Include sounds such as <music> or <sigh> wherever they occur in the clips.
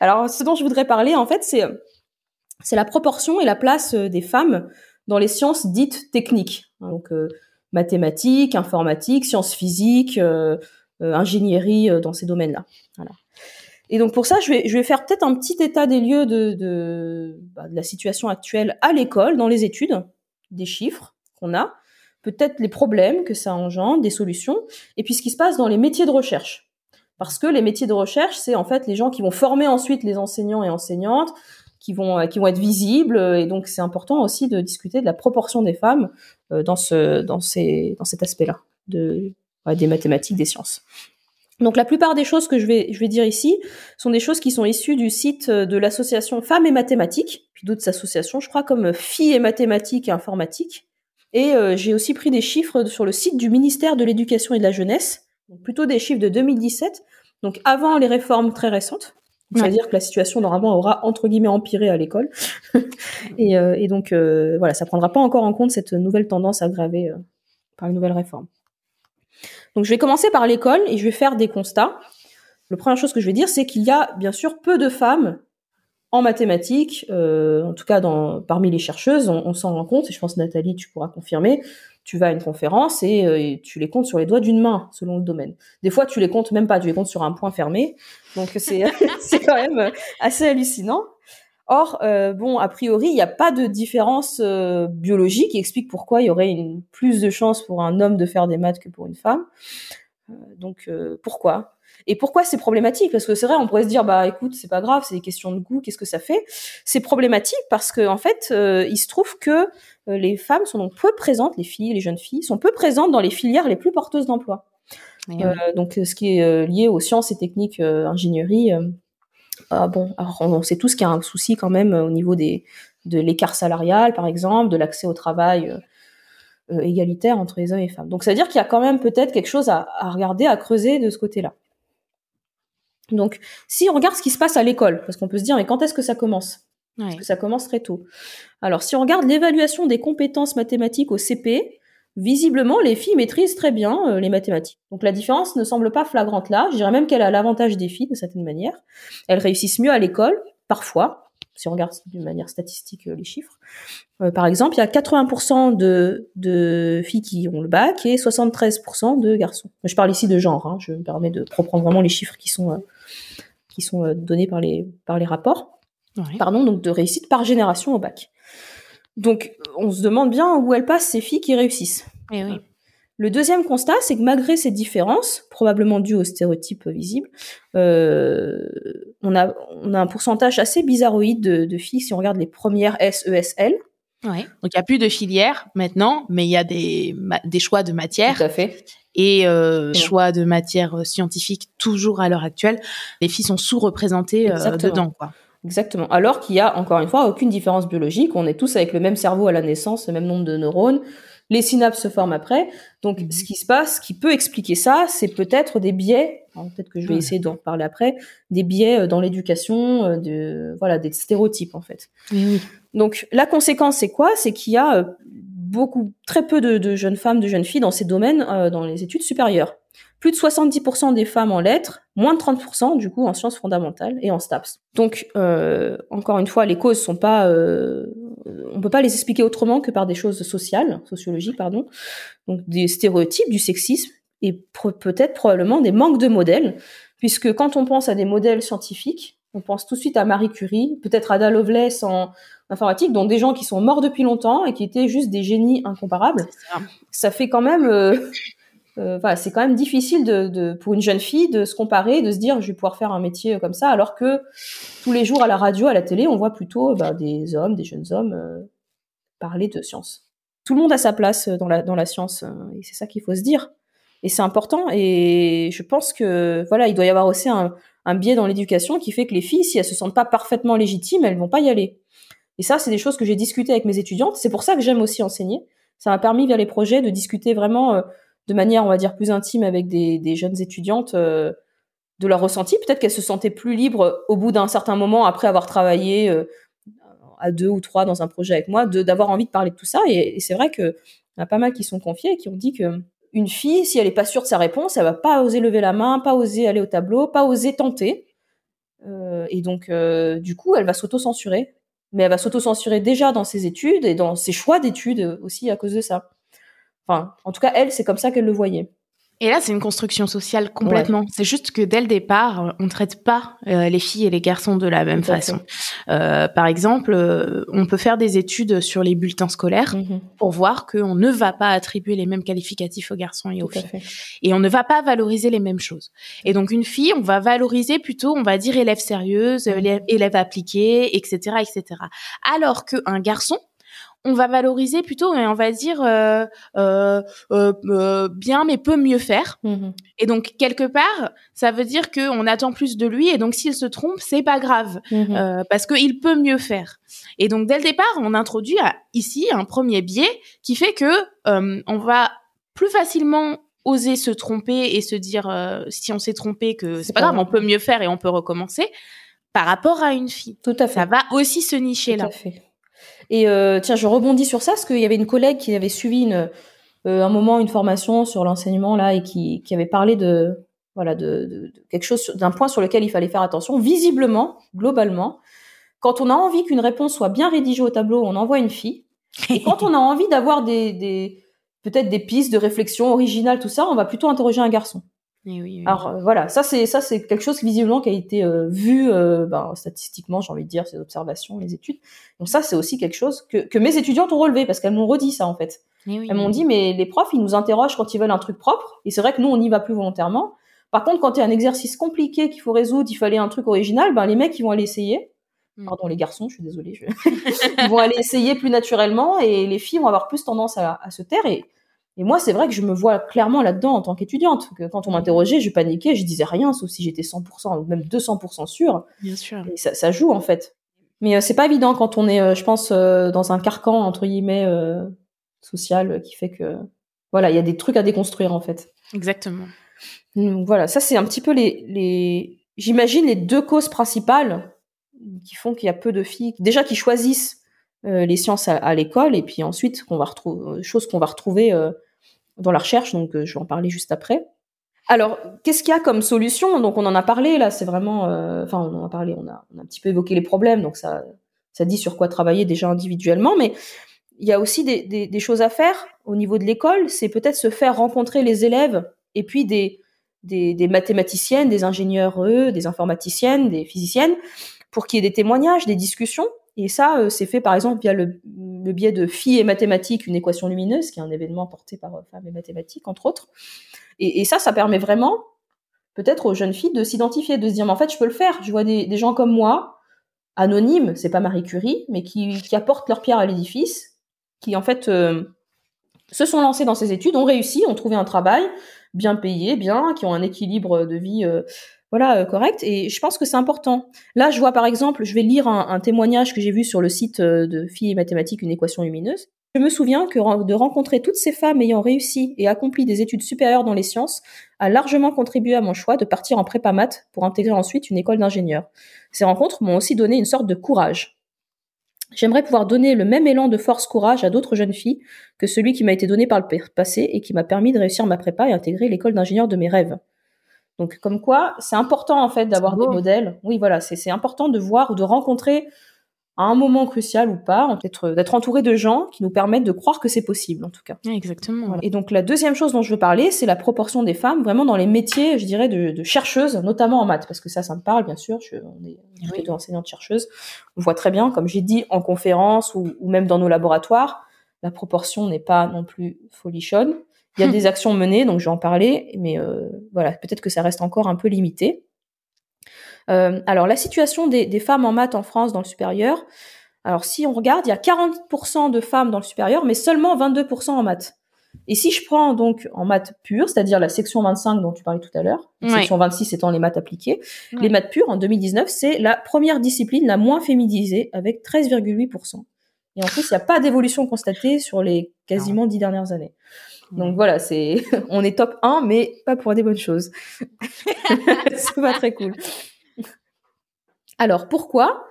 alors ce dont je voudrais parler, en fait, c'est c'est la proportion et la place des femmes dans les sciences dites techniques. Donc mathématiques, informatique, sciences physiques, ingénierie dans ces domaines-là. Et donc pour ça, je vais, je vais faire peut-être un petit état des lieux de, bah, de la situation actuelle à l'école, dans les études, des chiffres qu'on a, peut-être les problèmes que ça engendre, des solutions, et puis ce qui se passe dans les métiers de recherche. Parce que les métiers de recherche, c'est en fait les gens qui vont former ensuite les enseignants et enseignantes, qui vont, euh, qui vont être visibles, et donc c'est important aussi de discuter de la proportion des femmes euh, dans, ce, dans, ces, dans cet aspect-là, de, des mathématiques, des sciences. Donc la plupart des choses que je vais, je vais dire ici sont des choses qui sont issues du site euh, de l'association Femmes et Mathématiques, puis d'autres associations, je crois, comme Filles et Mathématiques et Informatiques. Et euh, j'ai aussi pris des chiffres sur le site du ministère de l'Éducation et de la Jeunesse, donc plutôt des chiffres de 2017, donc avant les réformes très récentes. C'est-à-dire que la situation normalement aura entre guillemets empiré à l'école. <laughs> et, euh, et, donc voilà, ça prendra pas encore en compte cette nouvelle tendance aggravée par une nouvelle réforme. Donc je vais commencer par l'école et je vais faire des constats. La première chose que je vais dire, c'est qu'il y a bien sûr peu de femmes en mathématiques, euh, en tout cas dans, parmi les chercheuses, on, s'en rend compte, et je pense Nathalie, tu pourras confirmer, tu vas à une conférence et, euh, tu les comptes sur les doigts d'une main, selon le domaine. Des fois, tu les comptes même pas, tu les comptes sur un point fermé, donc c'est <laughs> <laughs> quand même assez hallucinant. Or, euh, bon, a priori, il n'y a pas de différence euh, biologique qui explique pourquoi il y aurait une, plus de chances pour un homme de faire des maths que pour une femme. Euh, donc, pourquoi? Et pourquoi c'est problématique? Parce que c'est vrai, on pourrait se dire, bah écoute, c'est pas grave, c'est des questions de goût, qu'est-ce que ça fait? C'est problématique parce que en fait, il se trouve que les femmes sont donc peu présentes, les filles, les jeunes filles, sont peu présentes dans les filières les plus porteuses d'emploi. donc, ce qui est lié aux sciences et techniques, ingénierie ah bon, alors on sait tous qu'il y a un souci quand même euh, au niveau des, de l'écart salarial, par exemple, de l'accès au travail euh, euh, égalitaire entre les hommes et les femmes. Donc, ça veut dire qu'il y a quand même peut-être quelque chose à, regarder, à creuser de ce côté-là. Donc, si on regarde ce qui se passe à l'école, parce qu'on peut se dire, mais quand est-ce que ça commence? Parce que ça commence très tôt. Alors, si on regarde l'évaluation des compétences mathématiques au CP, visiblement, les filles maîtrisent très bien euh, les mathématiques. Donc la différence ne semble pas flagrante là. Je dirais même qu'elle a l'avantage des filles, de certaine manière. Elles réussissent mieux à l'école, parfois, si on regarde d'une manière statistique euh, les chiffres. Euh, par exemple, il y a 80% de, de, filles qui ont le bac et 73% de garçons. Je parle ici de genre. Hein. je me permets de reprendre vraiment les chiffres qui sont, qui sont donnés par les, par les rapports. Pardon, donc de réussite par génération au bac. Donc, on se demande bien où elles passent ces filles qui réussissent. Eh oui. Le deuxième constat, c'est que malgré ces différences, probablement dues aux stéréotypes visibles, euh, on, a, on a un pourcentage assez bizarroïde de, filles si on regarde les premières SESL. Oui. Donc il n'y a plus de filière maintenant, mais il y a des, des choix de matières. Tout à fait. Et euh, choix de matières scientifiques toujours à l'heure actuelle. Les filles sont sous-représentées euh, dedans. Quoi. Exactement. Alors qu'il y a, encore une fois, aucune différence biologique. On est tous avec le même cerveau à la naissance, le même nombre de neurones. Les synapses se forment après. Donc, mhm. ce qui se passe, ce qui peut expliquer ça, c'est peut-être des biais. Peut-être que je vais essayer d'en parler après. Des biais euh, dans l'éducation, euh, de voilà, des stéréotypes en fait. Donc, la conséquence, c'est quoi? C'est qu'il y a euh, beaucoup, très peu de, jeunes femmes, de jeunes filles dans ces domaines, dans les études supérieures plus de 70% des femmes en lettres, moins de 30% du coup en sciences fondamentales et en STAPS. Donc euh, encore une fois, les causes sont pas, euh, on peut pas les expliquer autrement que par des choses sociales, sociologiques pardon, donc des stéréotypes, du sexisme et peut-être probablement des manques de modèles, puisque quand on pense à des modèles scientifiques, on pense tout de suite à Marie Curie, peut-être à Ada Lovelace en informatique, donc des gens qui sont morts depuis longtemps et qui étaient juste des génies incomparables. Ça. fait quand même euh, euh, voilà, c'est quand même difficile de, de, pour une jeune fille de se comparer, de se dire je vais pouvoir faire un métier comme ça, alors que tous les jours à la radio, à la télé, on voit plutôt bah, des hommes, des jeunes hommes euh, parler de science. Tout le monde a sa place dans la, dans la science, euh, et c'est ça qu'il faut se dire. Et c'est important, et je pense que voilà, il doit y avoir aussi un, un biais dans l'éducation qui fait que les filles, si elles se sentent pas parfaitement légitimes, elles vont pas y aller. Et ça, c'est des choses que j'ai discutées avec mes étudiantes. C'est pour ça que j'aime aussi enseigner. Ça m'a permis via les projets de discuter vraiment de manière, on va dire, plus intime avec des, jeunes étudiantes euh, de leur ressenti. Peut-être qu'elles se sentaient plus libres au bout d'un certain moment, après avoir travaillé euh, à deux ou trois dans un projet avec moi, d'avoir envie de parler de tout ça. Et, c'est vrai qu'il y en a pas mal qui sont confiés et qui ont dit que une fille, si elle est pas sûre de sa réponse, elle va pas oser lever la main, pas oser aller au tableau, pas oser tenter. et donc, du coup, elle va s'auto-censurer. Mais elle va s'auto-censurer déjà dans ses études et dans ses choix d'études aussi à cause de ça. Enfin, en tout cas, elle, c'est comme ça qu'elle le voyait. Et là, c'est une construction sociale complètement. C'est juste que dès le départ, on ne traite pas euh, les filles et les garçons de la même façon. Euh, par exemple, euh, on peut faire des études sur les bulletins scolaires mhm. pour voir qu'on ne va pas attribuer les mêmes qualificatifs aux garçons et aux filles. Et on ne va pas valoriser les mêmes choses. Et donc, une fille, on va valoriser plutôt, on va dire élève sérieuse, mhm. élève appliquée, etc., etc. Alors qu'un garçon, on va valoriser plutôt et on va dire euh, euh, euh, bien mais peut mieux faire. Mhm. Et donc quelque part, ça veut dire qu'on attend plus de lui et donc s'il se trompe, c'est pas grave mhm. parce qu'il peut mieux faire. Et donc dès le départ, on introduit ici un premier biais qui fait que on va plus facilement oser se tromper et se dire si on s'est trompé que c'est pas grave, on peut mieux faire et on peut recommencer par rapport à une fille. Tout à fait. Ça va aussi se nicher Tout là. À fait. Et euh, tiens, je rebondis sur ça parce qu'il y avait une collègue qui avait suivi euh, un moment une formation sur l'enseignement là et qui, qui avait parlé de voilà de, quelque chose d'un point sur lequel il fallait faire attention. Visiblement, globalement, quand on a envie qu'une réponse soit bien rédigée au tableau, on envoie une fille. Et quand on a envie d'avoir des, des peut-être des pistes de réflexion originales, tout ça, on va plutôt interroger un garçon. Alors euh, voilà, ça c'est ça c'est quelque chose qui visiblement qui a été euh, vu euh, ben, statistiquement, j'ai envie de dire, ces observations, les études. Donc ça c'est aussi quelque chose que, que mes étudiantes ont relevé parce qu'elles m'ont redit ça en fait. elles m'ont dit mais les profs ils nous interrogent quand ils veulent un truc propre et c'est vrai que nous on n'y va plus volontairement. Par contre quand il y a un exercice compliqué qu'il faut résoudre, il fallait un truc original, ben les mecs ils vont aller essayer. Hmm. Pardon les garçons, je suis désolée. Je... <laughs> ils vont aller essayer plus naturellement et les filles vont avoir plus tendance à, à se taire et et moi, c'est vrai que je me vois clairement là-dedans en tant qu'étudiante. Que quand on m'interrogeait, je paniquais, je disais rien, sauf si j'étais 100% ou même 200% sûre. Bien sûr. Et ça, ça joue en fait. Mais euh, c'est pas évident quand on est, euh, je pense, euh, dans un carcan entre guillemets social qui fait que voilà, il y a des trucs à déconstruire en fait. Exactement. Donc, voilà, ça c'est un petit peu les, les... j'imagine les deux causes principales qui font qu'il y a peu de filles déjà qui choisissent les sciences à, l'école et puis ensuite qu'on va retrouver choses qu'on va retrouver dans la recherche, donc euh, je vais en parler juste après. Alors, qu'est-ce qu'il y a comme solution? Donc, on en a parlé là. C'est vraiment, euh, enfin, on en a parlé. On a, on a, un petit peu évoqué les problèmes, donc ça, ça dit sur quoi travailler déjà individuellement. Mais il y a aussi des, des, des choses à faire au niveau de l'école. C'est peut-être se faire rencontrer les élèves et puis des, des, des mathématiciennes, des ingénieurs, eux, des informaticiennes, des physiciennes, pour qu'il y ait des témoignages, des discussions. Et ça, euh, c'est fait par exemple via le, le, biais de Filles et mathématiques, une équation lumineuse, qui est un événement porté par euh, Femmes et mathématiques, entre autres. Et, ça, ça permet vraiment, peut-être aux jeunes filles, de s'identifier, de se dire, mais en fait, je peux le faire. Je vois des, gens comme moi, anonymes, c'est pas Marie Curie, mais qui, qui, apportent leur pierre à l'édifice, qui en fait euh, se sont lancés dans ces études, ont réussi, ont trouvé un travail bien payé, bien, qui ont un équilibre de vie voilà, euh, correct. Et je pense que c'est important. Là, je vois par exemple, je vais lire un, témoignage que j'ai vu sur le site euh, de Filles et mathématiques, une équation lumineuse. Je me souviens que de rencontrer toutes ces femmes ayant réussi et accompli des études supérieures dans les sciences a largement contribué à mon choix de partir en prépa maths pour intégrer ensuite une école d'ingénieur. Ces rencontres m'ont aussi donné une sorte de courage. J'aimerais pouvoir donner le même élan de force courage à d'autres jeunes filles que celui qui m'a été donné par le passé et qui m'a permis de réussir ma prépa et intégrer l'école d'ingénieur de mes rêves. Donc comme quoi, c'est important en fait d'avoir des modèles. Oui, voilà, c'est important de voir ou de rencontrer à un moment crucial ou pas, d'être d'être entouré de gens qui nous permettent de croire que c'est possible en tout cas. Exactement. Et donc la deuxième chose dont je veux parler, c'est la proportion des femmes vraiment dans les métiers, je dirais, de, de chercheuses, notamment en maths, parce que ça, ça me parle bien sûr. Je, on est oui. deux enseignantes chercheuses. On voit très bien, comme j'ai dit, en conférence ou, ou même dans nos laboratoires, la proportion n'est pas non plus folichonne. Il y a <laughs> des actions menées, donc je vais en parler, mais euh, voilà, peut-être que ça reste encore un peu limité. Euh, alors, la situation des, des, femmes en maths en France dans le supérieur. Alors, si on regarde, il y a 40% de femmes dans le supérieur, mais seulement 22% en maths. Et si je prends donc en maths pures, c'est-à-dire la section 25 dont tu parlais tout à l'heure, la section 26 étant les maths appliquées, les maths pures en 2019, c'est la première discipline la moins féminisée avec 13,8%. Et en plus, il n'y a pas d'évolution constatée sur les quasiment dix dernières années. Donc voilà, c'est <laughs> on est top 1 mais pas pour des bonnes choses. <laughs> c'est pas très cool. Alors pourquoi?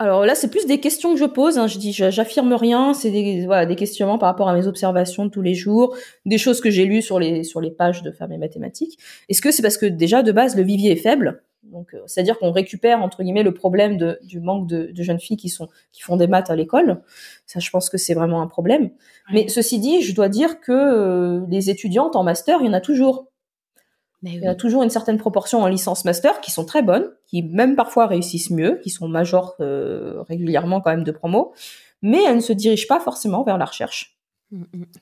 Alors là, c'est plus des questions que je pose. Hein. Je dis, j'affirme rien. C'est des voilà des questionnements par rapport à mes observations de tous les jours, des choses que j'ai lues sur les sur les pages de femmes et mathématiques. Est-ce que c'est parce que déjà de base le vivier est faible? Donc, c'est-à-dire qu'on récupère entre guillemets le problème de, du manque de, de, jeunes filles qui sont qui font des maths à l'école. Ça, je pense que c'est vraiment un problème. Mais ceci dit, je dois dire que les étudiantes en master, il y en a toujours. Il y a toujours une certaine proportion en licence master qui sont très bonnes, qui même parfois réussissent mieux, qui sont majors régulièrement quand même de promo, mais elles ne se dirigent pas forcément vers la recherche.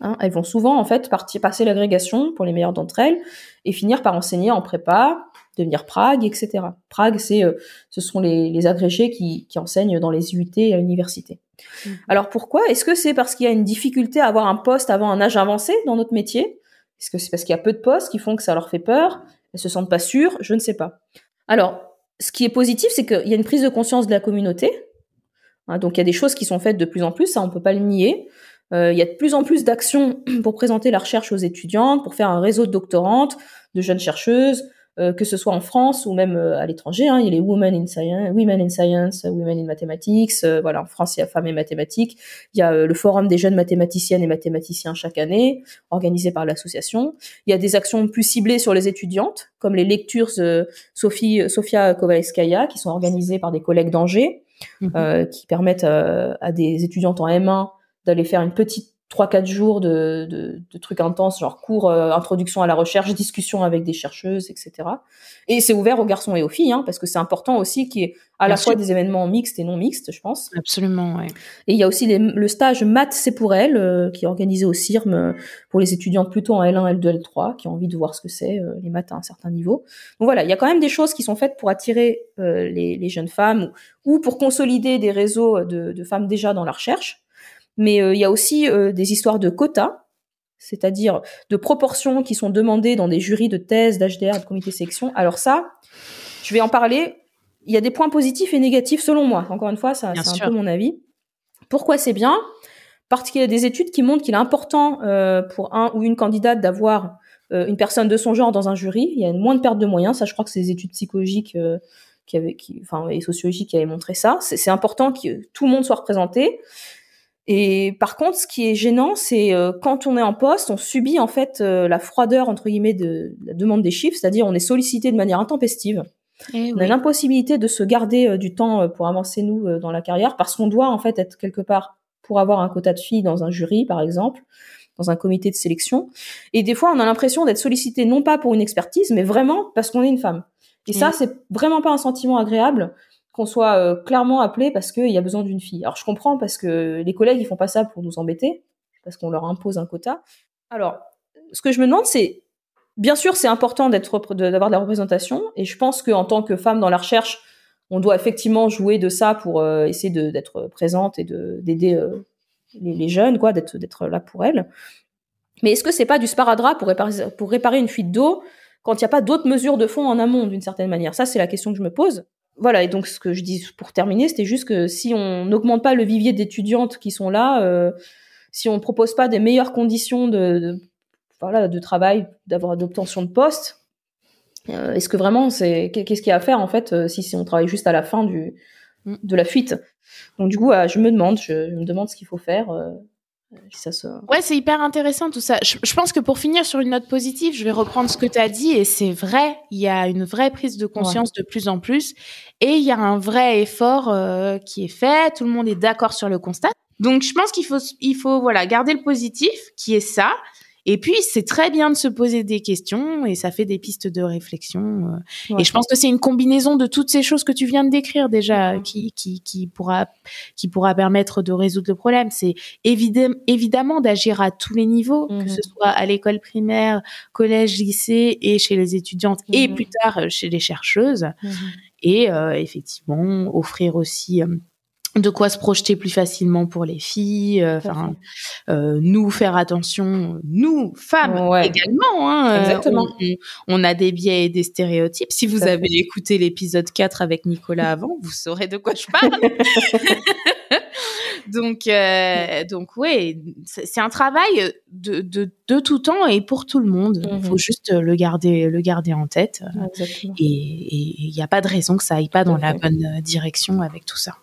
Hein, elles vont souvent en fait partir, passer l'agrégation pour les meilleures d'entre elles et finir par enseigner en prépa, devenir Prague, etc. Prague, c'est, euh, ce sont les, les agrégés qui, qui, enseignent dans les UT et à l'université. Mm. Alors pourquoi? Est-ce que c'est parce qu'il y a une difficulté à avoir un poste avant un âge avancé dans notre métier? Est-ce que c'est parce qu'il y a peu de postes qui font que ça leur fait peur? Elles se sentent pas sûres? Je ne sais pas. Alors, ce qui est positif, c'est qu'il y a une prise de conscience de la communauté. Hein, donc il y a des choses qui sont faites de plus en plus, ça on peut pas le nier. Euh, il y a de plus en plus d'actions <clears throat> pour présenter la recherche aux étudiantes, pour faire un réseau de doctorantes, de jeunes chercheuses, euh, que ce soit en France ou même euh, à l'étranger. Hein. Il y a les Women in Science, Women in Science, Women in Mathematics. voilà, en France, il y a Femmes et Mathématiques. Il y a le Forum des jeunes mathématiciennes et mathématiciens chaque année, organisé par l'association. Il y a des actions plus ciblées sur les étudiantes, comme les lectures Sophie, Sofia Kovalevskaya, qui sont organisées par des collègues d'Angers, mmh qui permettent à des étudiantes en M1 d'aller faire une petite 3-4 jours de, de, de, trucs intenses, genre cours, euh, introduction à la recherche, discussion avec des chercheuses, etc. Et c'est ouvert aux garçons et aux filles, hein, parce que c'est important aussi qu'il y ait à la fois des événements mixtes et non mixtes, je pense. Absolument, ouais. Et il y a aussi les, le stage Maths, c'est pour elle, euh, qui est organisé au CIRM euh, pour les étudiantes plutôt en L1, L2, L3, qui ont envie de voir ce que c'est, les maths à un certain niveau. Donc voilà, il y a quand même des choses qui sont faites pour attirer les, les, jeunes femmes ou, ou pour consolider des réseaux de, de femmes déjà dans la recherche. Mais euh, il y a aussi euh, des histoires de quotas, c'est-à-dire de proportions qui sont demandées dans des jurys de thèse, d'HDR, de comité sélection. Alors ça, je vais en parler. Il y a des points positifs et négatifs selon moi. Encore une fois, ça, c'est un peu mon avis. Pourquoi c'est bien? Parce qu'il y a des études qui montrent qu'il est important euh, pour un ou une candidate d'avoir euh, une personne de son genre dans un jury. Il y a une moins de perte de moyens. Ça, je crois que c'est des études psychologiques euh, qui avaient, qui, enfin, et sociologiques qui avaient montré ça. C'est important que tout le monde soit représenté. Et par contre, ce qui est gênant, c'est euh, quand on est en poste, on subit en fait euh, la froideur entre guillemets de, la demande des chiffres, c'est-à-dire on est sollicité de manière intempestive. Eh on a l'impossibilité de se garder euh, du temps pour avancer nous dans la carrière parce qu'on doit en fait être quelque part pour avoir un quota de filles dans un jury, par exemple, dans un comité de sélection. Et des fois, on a l'impression d'être sollicité non pas pour une expertise, mais vraiment parce qu'on est une femme. Et ça, c'est vraiment pas un sentiment agréable qu'on soit euh, clairement appelé parce qu'il y a besoin d'une fille. Alors je comprends parce que les collègues ils font pas ça pour nous embêter, parce qu'on leur impose un quota. Alors ce que je me demande c'est, bien sûr c'est important d'être d'avoir de la représentation et je pense qu'en tant que femme dans la recherche, on doit effectivement jouer de ça pour euh, essayer d'être présente et d'aider euh, les, jeunes quoi, d'être d'être là pour elles. Mais est-ce que c'est pas du sparadrap pour réparer, pour réparer une fuite d'eau quand il n'y a pas d'autres mesures de fond en amont d'une certaine manière? Ça c'est la question que je me pose voilà, et donc ce que je dis pour terminer, c'était juste que si on n'augmente pas le vivier d'étudiantes qui sont là, euh, si on ne propose pas des meilleures conditions de, de voilà, de travail, d'avoir d'obtention de poste, euh, est-ce que vraiment c'est qu'est-ce qu'il y a à faire en fait euh, si, si on travaille juste à la fin du mm. de la fuite? Donc du coup, je me demande, je, je me demande ce qu'il faut faire. Euh, Ouais, c'est hyper intéressant tout ça. Je, pense que pour finir sur une note positive, je vais reprendre ce que tu as dit et c'est vrai, il y a une vraie prise de conscience de plus en plus et il y a un vrai effort euh, qui est fait, tout le monde est d'accord sur le constat. Donc je pense qu'il faut il faut voilà, garder le positif qui est ça et puis, c'est très bien de se poser des questions et ça fait des pistes de réflexion. Euh. Et je pense que c'est une combinaison de toutes ces choses que tu viens de décrire déjà qui, qui, qui, pourra, qui pourra permettre de résoudre le problème. C'est évidemment, évidemment d'agir à tous les niveaux, que ce mhm. soit à l'école primaire, collège, lycée et chez les étudiantes et mhm. plus tard euh, chez les chercheuses. Mhm. Et euh, effectivement, offrir aussi de quoi se projeter plus facilement pour les filles, euh, enfin euh, nous faire attention, nous femmes également. Hein, euh, Exactement. On, a des biais et des stéréotypes. Si vous avez écouté l'épisode 4 avec Nicolas <laughs> avant, vous saurez de quoi je parle. <laughs> donc donc ouais, c'est un travail de, de, de tout temps et pour tout le monde. Il faut mhm. juste le garder le garder en tête. Et il n'y a pas de raison que ça aille pas dans la bonne direction avec tout ça.